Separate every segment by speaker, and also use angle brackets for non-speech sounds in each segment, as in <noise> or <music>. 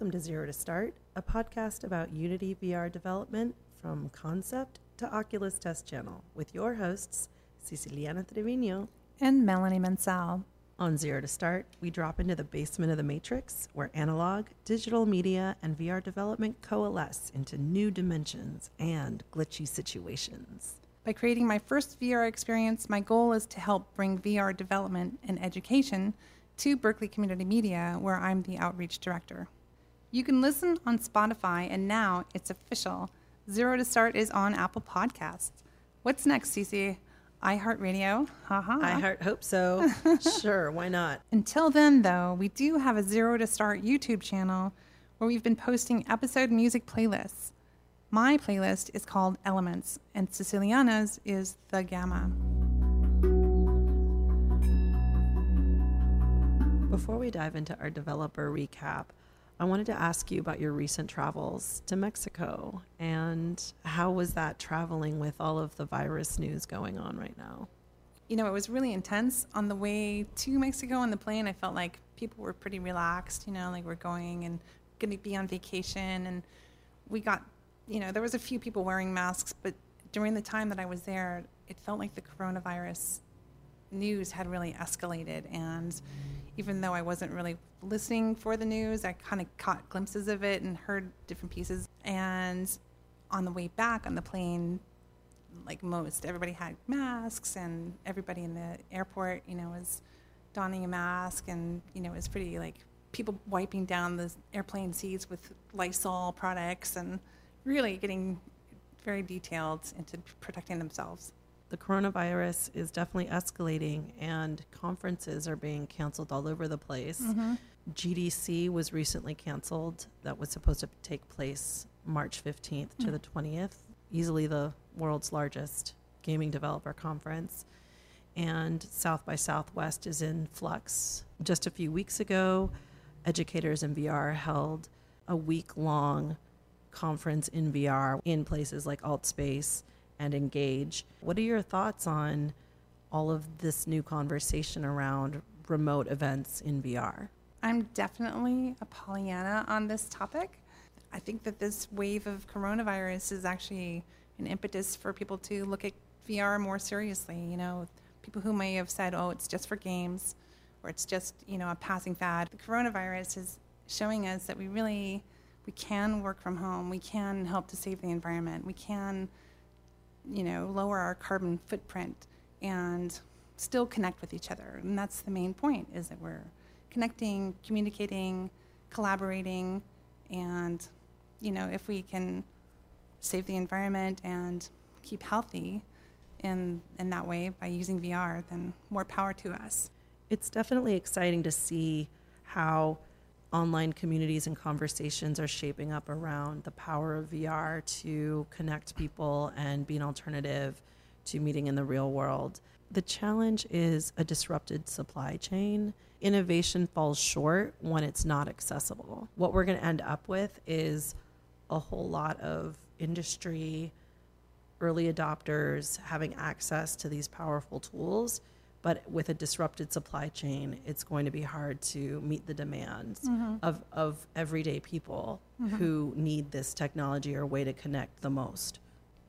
Speaker 1: Welcome to Zero to Start, a podcast about Unity VR development from concept to Oculus Test Channel with your hosts, Ceciliana Trevino.
Speaker 2: And Melanie Mansell.
Speaker 1: On Zero to Start, we drop into the basement of the matrix where analog, digital media, and VR development coalesce into new dimensions and glitchy situations.
Speaker 2: By creating my first VR experience, my goal is to help bring VR development and education to Berkeley Community Media, where I'm the outreach director. You can listen on Spotify, and now it's official. Zero to Start is on Apple Podcasts. What's next, Cece? iHeartRadio? Haha.
Speaker 1: I heart hope so. <laughs> sure, why not?
Speaker 2: Until then, though, we do have a Zero to Start YouTube channel where we've been posting episode music playlists. My playlist is called Elements, and Ceciliana's is The Gamma.
Speaker 1: Before we dive into our developer recap, I wanted to ask you about your recent travels to Mexico and how was that traveling with all of the virus news going on right now?
Speaker 2: You know, it was really intense. On the way to Mexico on the plane, I felt like people were pretty relaxed, you know, like we're going and going to be on vacation. And we got, you know, there was a few people wearing masks, but during the time that I was there, it felt like the coronavirus news had really escalated. And even though I wasn't really listening for the news, I kind of caught glimpses of it and heard different pieces. And on the way back on the plane, like most, everybody had masks, and everybody in the airport, you know, was donning a mask, and you know, it was pretty like people wiping down the airplane seats with Lysol products, and really getting very detailed into protecting themselves
Speaker 1: the coronavirus is definitely escalating and conferences are being canceled all over the place. Mm-hmm. GDC was recently canceled. That was supposed to take place March 15th mm-hmm. to mm. the 20th, easily the world's largest gaming developer conference. And South by Southwest is in flux. Just a few weeks ago, Educators in VR held a week long conference in VR in places like AltSpace and engage. What are your thoughts on all of this new conversation around remote events in VR?
Speaker 2: I'm definitely a Pollyanna on this topic. I think that this wave of coronavirus is actually an impetus for people to look at VR more seriously. You know, people who may have said, oh, it's just for games or it's just, you know, a passing fad. The coronavirus is showing us that we really we can work from home. We can help to save the environment. We can you know, lower our carbon footprint and still connect with each other. And that's the main point is that we're connecting, communicating, collaborating, and you know, if we can save the environment and keep healthy in in that way by using VR, then more power to us.
Speaker 1: It's definitely exciting to see how online communities and conversations are shaping up around the power of VR to connect people and be an alternative to meeting in the real world. The challenge is a disrupted supply chain. Innovation falls short when it's not accessible. What we're going to end up with is a whole lot of industry, early adopters having access to these powerful tools but with a disrupted supply chain, it's going to be hard to meet the demands mm-hmm. of, of everyday people mm-hmm. who need this technology or way to connect the most.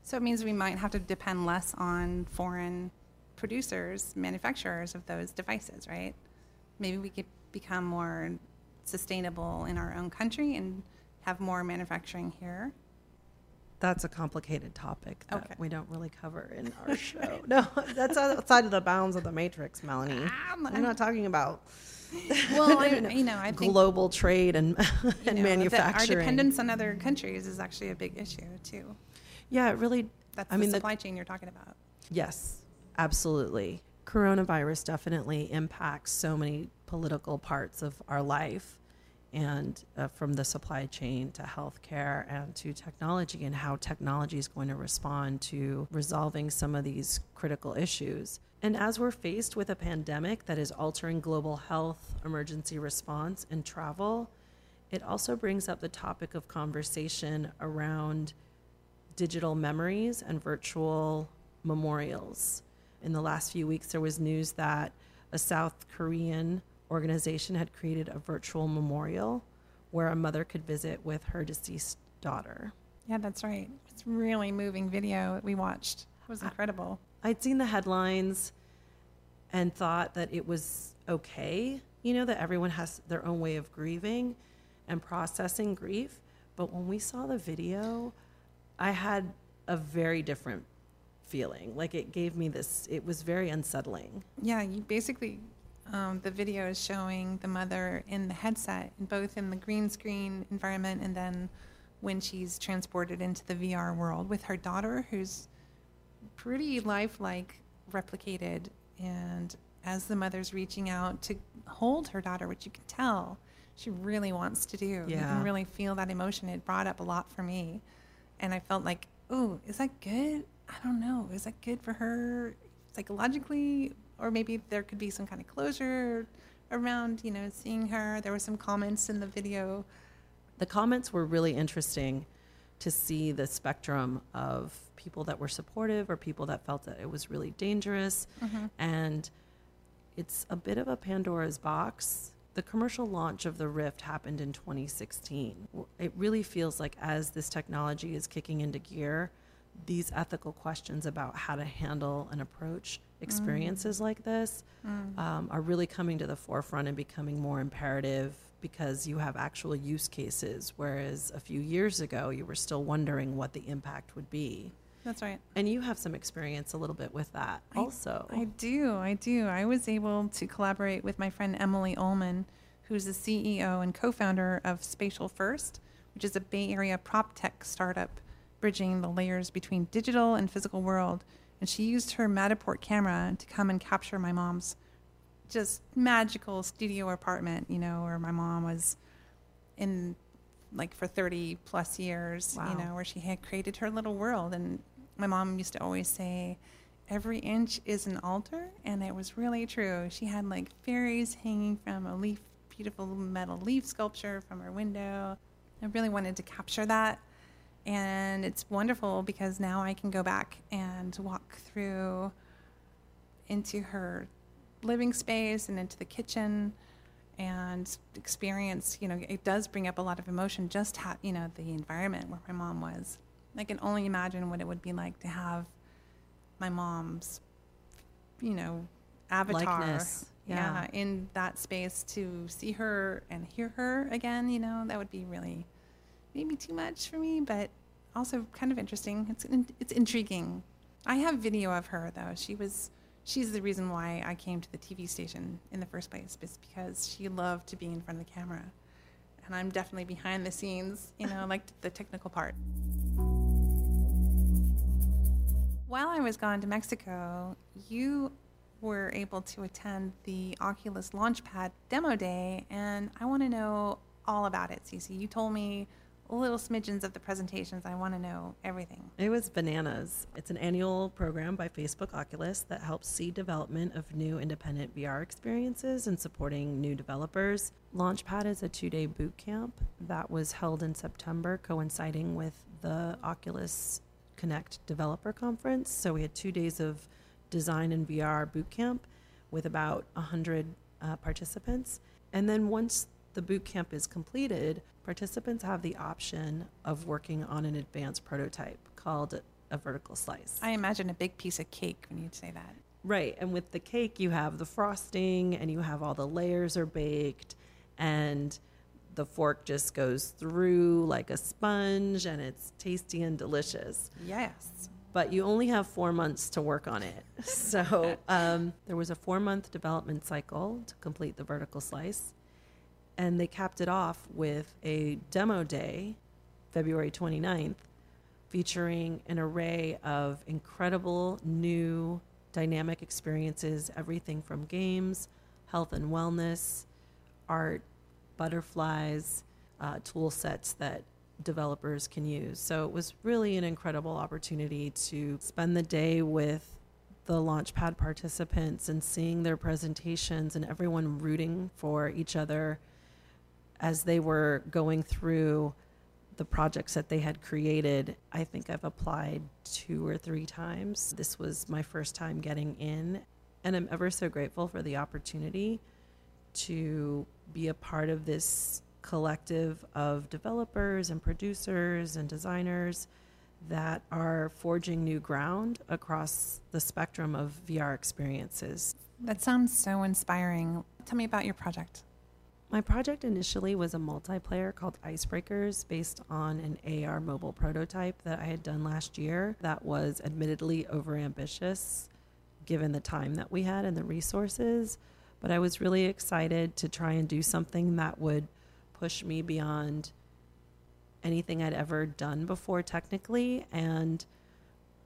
Speaker 2: So it means we might have to depend less on foreign producers, manufacturers of those devices, right? Maybe we could become more sustainable in our own country and have more manufacturing here
Speaker 1: that's a complicated topic that okay. we don't really cover in our <laughs> show. no, that's outside of the bounds of the matrix, Melanie. Um, I'm, I'm not talking about. <laughs>
Speaker 2: Well, I, <laughs> you know, I
Speaker 1: think global trade and and know, manufacturing.
Speaker 2: Our dependence on other countries is actually a big issue too.
Speaker 1: Yeah, it really.
Speaker 2: That's I the mean, supply the, chain you're talking about.
Speaker 1: Yes, absolutely. Coronavirus definitely impacts so many political parts of our life and uh, from the supply chain to healthcare and to technology and how technology is going to respond to resolving some of these critical issues. And as we're faced with a pandemic that is altering global health, emergency response, and travel, it also brings up the topic of conversation around digital memories and virtual memorials. In the last few weeks, there was news that a South Korean organization had created a virtual memorial where a mother could visit with her deceased daughter.
Speaker 2: Yeah, that's right. It's really moving video that we watched. It was incredible.
Speaker 1: I'd seen the headlines and thought that it was okay, you know, that everyone has their own way of grieving and processing grief. But when we saw the video, I had a very different feeling. Like it gave me this, it was very unsettling.
Speaker 2: Yeah, you basically, um, the video is showing the mother in the headset, both in the green screen environment and then when she's transported into the VR world with her daughter, who's pretty lifelike, replicated. And as the mother's reaching out to hold her daughter, which you can tell she really wants to do, you can really feel that emotion. It brought up a lot for me. And I felt like, oh, is that good? I don't know. Is that good for her psychologically? Or maybe there could be some kind of closure around, you know, seeing her. There were some comments in the video.
Speaker 1: The comments were really interesting to see the spectrum of people that were supportive or people that felt that it was really dangerous. Mm-hmm. And it's a bit of a Pandora's box. The commercial launch of the Rift happened in 2016. It really feels like as this technology is kicking into gear, these ethical questions about how to handle and approach experiences like this um, are really coming to the forefront and becoming more imperative because you have actual use cases, whereas a few years ago you were still wondering what the impact would be.
Speaker 2: That's right.
Speaker 1: And you have some experience a little bit with that
Speaker 2: I-
Speaker 1: also.
Speaker 2: I do. I do. I was able to collaborate with my friend Emily Ullman, who's the CEO and co founder of Spatial First, which is a Bay Area prop tech startup bridging the layers between digital and physical world. And she used her Matterport camera to come and capture my mom's just magical studio apartment, you know, where my mom was in like for 30 plus years,
Speaker 1: Wow.
Speaker 2: you know, where she had created her little world. And my mom used to always say, every inch is an altar. And it was really true. She had like fairies hanging from a leaf, beautiful metal leaf sculpture from her window. I really wanted to capture that. And it's wonderful because now I can go back and walk through into her living space and into the kitchen and experience you know it does bring up a lot of emotion just ha- you know the environment where my mom was i can only imagine what it would be like to have my mom's you know avatar
Speaker 1: Likeness, yeah.
Speaker 2: in that space to see her and hear her again you know that would be really maybe too much for me but also kind of interesting it's it's intriguing i have video of her though she was she's the reason why I came to the TV station in the first place, is because she loved to be in front of the camera. And I'm definitely behind the scenes, you know, like the technical part. While I was gone to Mexico, you were able to attend the Oculus Launchpad demo day, and I want to know all about it, Cece. You told me little smidgens of the presentations. I want to know everything.
Speaker 1: It was bananas. It's an annual program by Facebook Oculus that helps seed development of new independent VR experiences and supporting new developers. Launchpad is a two day boot camp that was held in September, coinciding with the Oculus Connect Developer Conference. So we had two days of design and VR boot camp with about 100 uh, participants. And then once the boot camp is completed, participants have the option of working on an advanced prototype called a vertical slice.
Speaker 2: I imagine a big piece of cake when you say that.
Speaker 1: Right. And with the cake, you have the frosting and you have all the layers are baked and the fork just goes through like a sponge and it's tasty and delicious.
Speaker 2: Yes.
Speaker 1: But you only have four months to work on it. <laughs> So um, there was a four month development cycle to complete the vertical slice. And they capped it off with a demo day, February 29th, featuring an array of incredible new dynamic experiences everything from games, health and wellness, art, butterflies, uh, tool sets that developers can use. So it was really an incredible opportunity to spend the day with the Launchpad participants and seeing their presentations and everyone rooting for each other as they were going through the projects that they had created. I think I've applied two or three times. This was my first time getting in, and I'm ever so grateful for the opportunity to be a part of this collective of developers and producers and designers that are forging new ground across the spectrum of VR experiences.
Speaker 2: That sounds so inspiring. Tell me about your project.
Speaker 1: My project initially was a multiplayer called Icebreakers based on an AR mobile prototype that I had done last year that was admittedly overambitious given the time that we had and the resources. But I was really excited to try and do something that would push me beyond anything I'd ever done before technically. And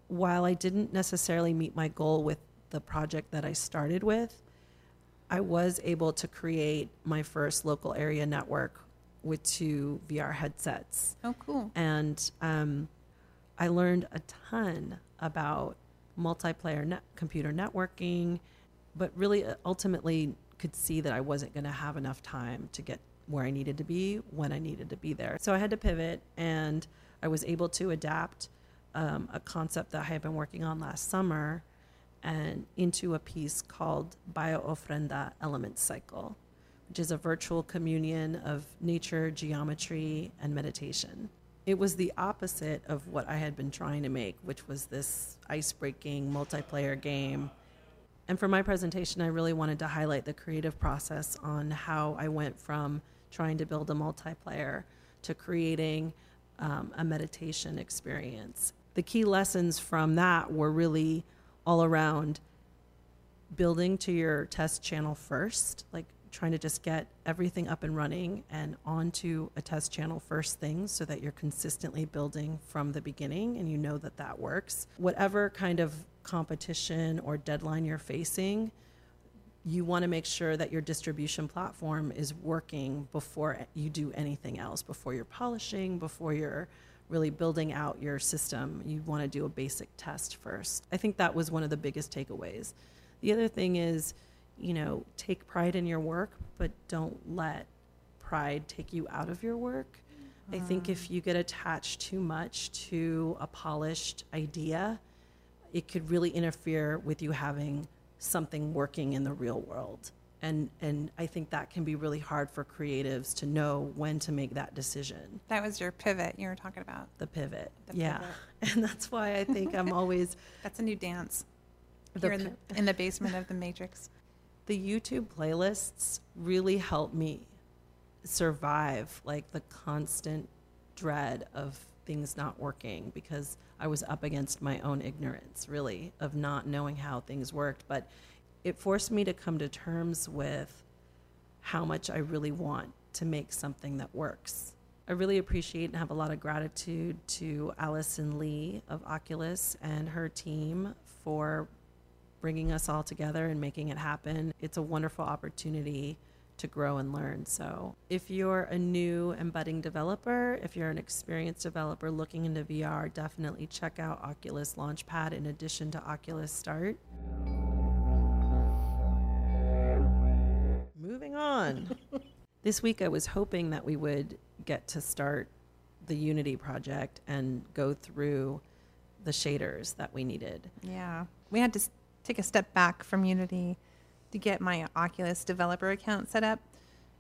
Speaker 1: while I didn't necessarily meet my goal with the project that I started with, I was able to create my first local area network with two VR headsets.
Speaker 2: Oh, cool.
Speaker 1: And um, I learned a ton about multiplayer net- computer networking, but really uh, ultimately could see that I wasn't going to have enough time to get where I needed to be when I needed to be there. So I had to pivot, and I was able to adapt um, a concept that I had been working on last summer and into a piece called Bio Ofrenda Element Cycle, which is a virtual communion of nature, geometry, and meditation. It was the opposite of what I had been trying to make, which was this ice breaking multiplayer game. And for my presentation, I really wanted to highlight the creative process on how I went from trying to build a multiplayer to creating um, a meditation experience. The key lessons from that were really all around building to your test channel first, like trying to just get everything up and running and onto a test channel first thing so that you're consistently building from the beginning and you know that that works. Whatever kind of competition or deadline you're facing, you want to make sure that your distribution platform is working before you do anything else, before you're polishing, before you're really building out your system. You want to do a basic test first. I think that was one of the biggest takeaways. The other thing is, you know, take pride in your work, but don't let pride take you out of your work. I think if mm. you get attached too much to a polished idea, it could really interfere with you having something working in the real world. And and I think that can be really hard for creatives to know when to make that decision.
Speaker 2: That was your pivot you were talking about.
Speaker 1: The pivot.
Speaker 2: The
Speaker 1: yeah.
Speaker 2: pivot. <laughs>
Speaker 1: And that's why I think I'm <laughs> always
Speaker 2: That's a new dance
Speaker 1: the
Speaker 2: in the, in the basement of the Matrix. <laughs>
Speaker 1: the YouTube playlists really help me survive like the constant dread of things not working because I was up against my own ignorance, really, of not knowing how things worked. But it forced me to come to terms with how much I really want to make something that works. I really appreciate and have a lot of gratitude to Allison Lee of Oculus and her team for bringing us all together and making it happen. It's a wonderful opportunity to grow and learn. So, if you're a new and budding developer, if you're an experienced developer looking into VR, definitely check out Oculus Launchpad in addition to Oculus Start. Moving on. <laughs> this week, I was hoping that we would get to start the Unity project and go through the shaders that we needed.
Speaker 2: Yeah. We had to take a step back from Unity to get my Oculus developer account set up.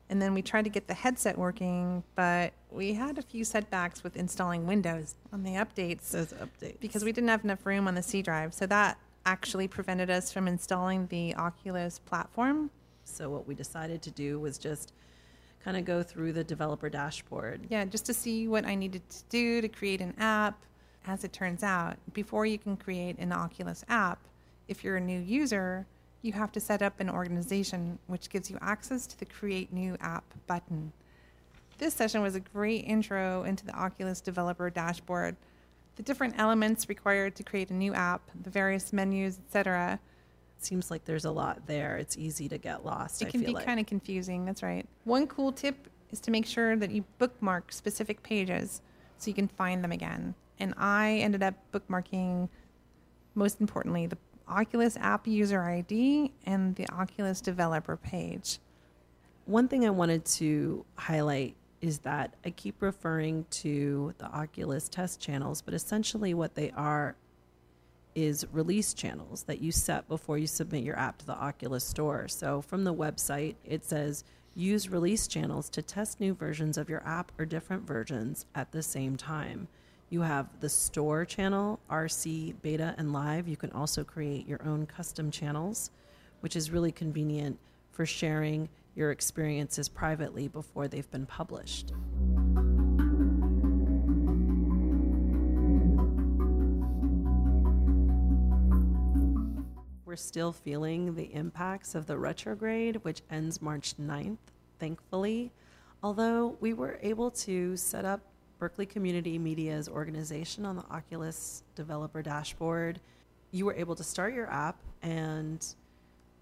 Speaker 2: And then we tried to get the headset working, but we had a few setbacks with installing Windows on the updates
Speaker 1: Those updates.
Speaker 2: because we didn't have enough room on the C drive. So that actually prevented us from installing the Oculus platform.
Speaker 1: So what we decided to do was just kind of go through the developer dashboard.
Speaker 2: Yeah, just to see what I needed to do to create an app. As it turns out, before you can create an Oculus app, if you're a new user, you have to set up an organization which gives you access to the Create New App button. This session was a great intro into the Oculus developer dashboard, the different elements required to create a new app, the various menus, etc.
Speaker 1: Seems like there's a lot there. It's easy to get lost.
Speaker 2: It can be
Speaker 1: like.
Speaker 2: kind of confusing. That's right. One cool tip is to make sure that you bookmark specific pages so you can find them again. And I ended up bookmarking, most importantly, the Oculus app user ID and the Oculus developer page.
Speaker 1: One thing I wanted to highlight is that I keep referring to the Oculus test channels, but essentially what they are is release channels that you set before you submit your app to the Oculus store. So from the website, it says Use release channels to test new versions of your app or different versions at the same time. You have the store channel, RC, beta, and live. You can also create your own custom channels, which is really convenient for sharing your experiences privately before they've been published. We're still feeling the impacts of the retrograde, which ends March 9th, thankfully. Although we were able to set up Berkeley Community Media's organization on the Oculus developer dashboard, you were able to start your app and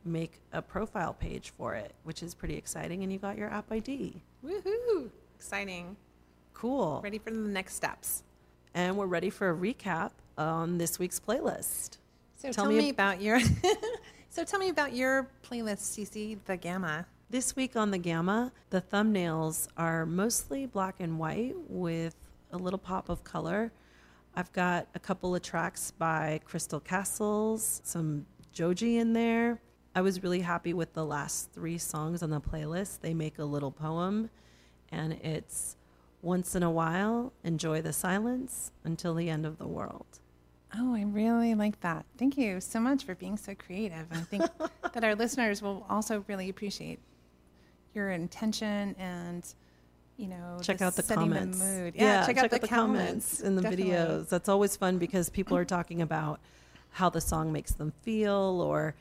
Speaker 1: make a profile page for it, which is pretty exciting. And you got your app ID.
Speaker 2: Woohoo! Exciting.
Speaker 1: Cool.
Speaker 2: Ready for the next steps.
Speaker 1: And we're ready for a recap on this week's playlist.
Speaker 2: So
Speaker 1: Tell
Speaker 2: tell,
Speaker 1: me
Speaker 2: me, about your <laughs> <laughs> So tell me about your playlist, Cece, the Gamma.
Speaker 1: This week on the Gamma, the thumbnails are mostly black and white with a little pop of color. I've got a couple of tracks by Crystal Castles, some Joji in there. I was really happy with the last three songs on the playlist. They make a little poem, and it's once in a while, enjoy the silence until the end of the world.
Speaker 2: Oh, I really like that. Thank you so much for being so creative. I think <laughs> that our listeners will also really appreciate your intention and you know
Speaker 1: check out the comments.
Speaker 2: mood.
Speaker 1: Yeah,
Speaker 2: check, out the,
Speaker 1: comments in the
Speaker 2: Definitely.
Speaker 1: videos. That's always fun because people are <laughs> talking about how the song makes them feel, or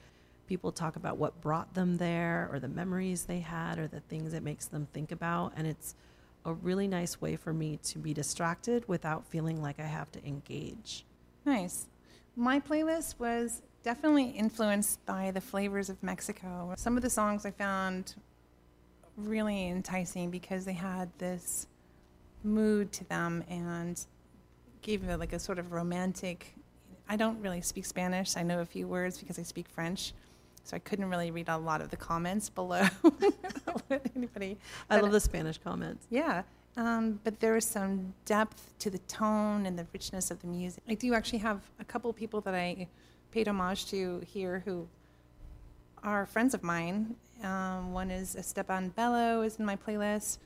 Speaker 1: people talk about what brought them there, or the memories they had, or the things it makes them think about. And it's a really nice way for me to be distracted without feeling like I have to engage.
Speaker 2: Nice. My playlist was definitely influenced by the flavors of Mexico. Some of the songs I found really enticing because they had this mood to them and gave it like a sort of romantic. I don't really speak Spanish. I know a few words because I speak French. So I couldn't really read a lot of the comments below. <laughs> <laughs> Anybody.
Speaker 1: I love the Spanish comments.
Speaker 2: yeah, um, but there is some depth to the tone and the richness of the music. I do actually have a couple people that I paid homage to here who are friends of mine. Um, one is Esteban Bello is in my playlist,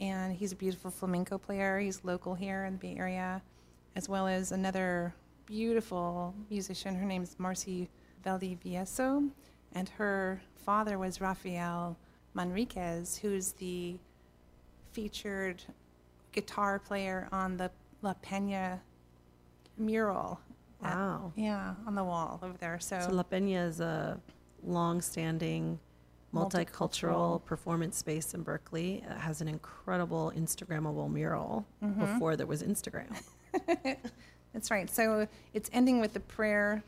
Speaker 2: and he's a beautiful flamenco player. He's local here in the Bay Area, as well as another beautiful musician. Her name is Marcy Valdivieso, and her father was Rafael Manriquez, who's the featured guitar player on the La Peña mural. at-
Speaker 1: Wow.
Speaker 2: yeah, on the wall over there. So,
Speaker 1: So La Peña is a long-standing multicultural
Speaker 2: Multicultural.
Speaker 1: performance space in Berkeley. It has an incredible Instagrammable mural
Speaker 2: Mhm.
Speaker 1: before there was Instagram. <laughs>
Speaker 2: that's right. So it's ending with the prayer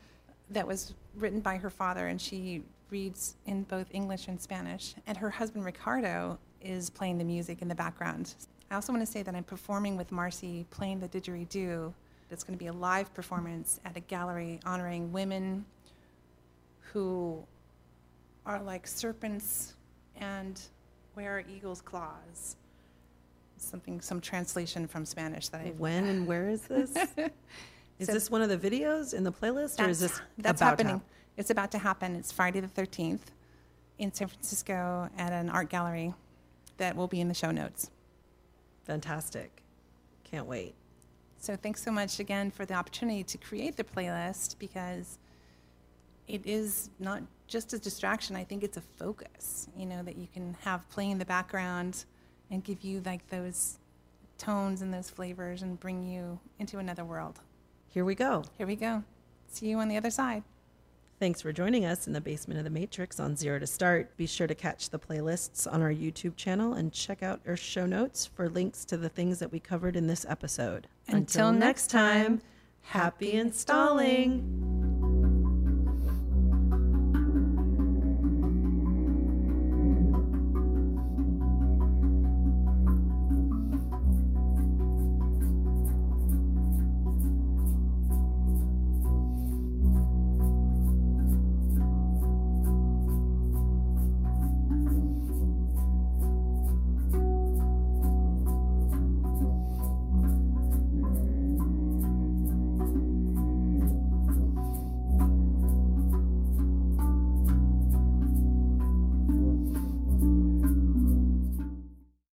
Speaker 2: that was written by her father, and she reads in both English and Spanish. And her husband, Ricardo, is playing the music in the background. I also want to say that I'm performing with Marcy playing the didgeridoo. It's going to be a live performance at a gallery honoring women who are like serpents and wear eagle's claws. Something, some translation from Spanish that I
Speaker 1: When and where is this? <laughs> Is
Speaker 2: So-
Speaker 1: this one of the videos in the playlist, or is this
Speaker 2: that's happening.
Speaker 1: happen?
Speaker 2: It's about to happen. It's Friday the 13th in San Francisco at an art gallery that will be in the show notes.
Speaker 1: Fantastic! Can't wait.
Speaker 2: So thanks so much again for the opportunity to create the playlist because it is not just a distraction. I think it's a focus, you know, that you can have playing in the background and give you like those tones and those flavors and bring you into another world.
Speaker 1: Here we go.
Speaker 2: Here we go. See you on the other side.
Speaker 1: Thanks for joining us in the basement of the Matrix on Zero to Start. Be sure to catch the playlists on our YouTube channel and check out our show notes for links to the things that we covered in this episode.
Speaker 2: Until next time,
Speaker 1: happy installing.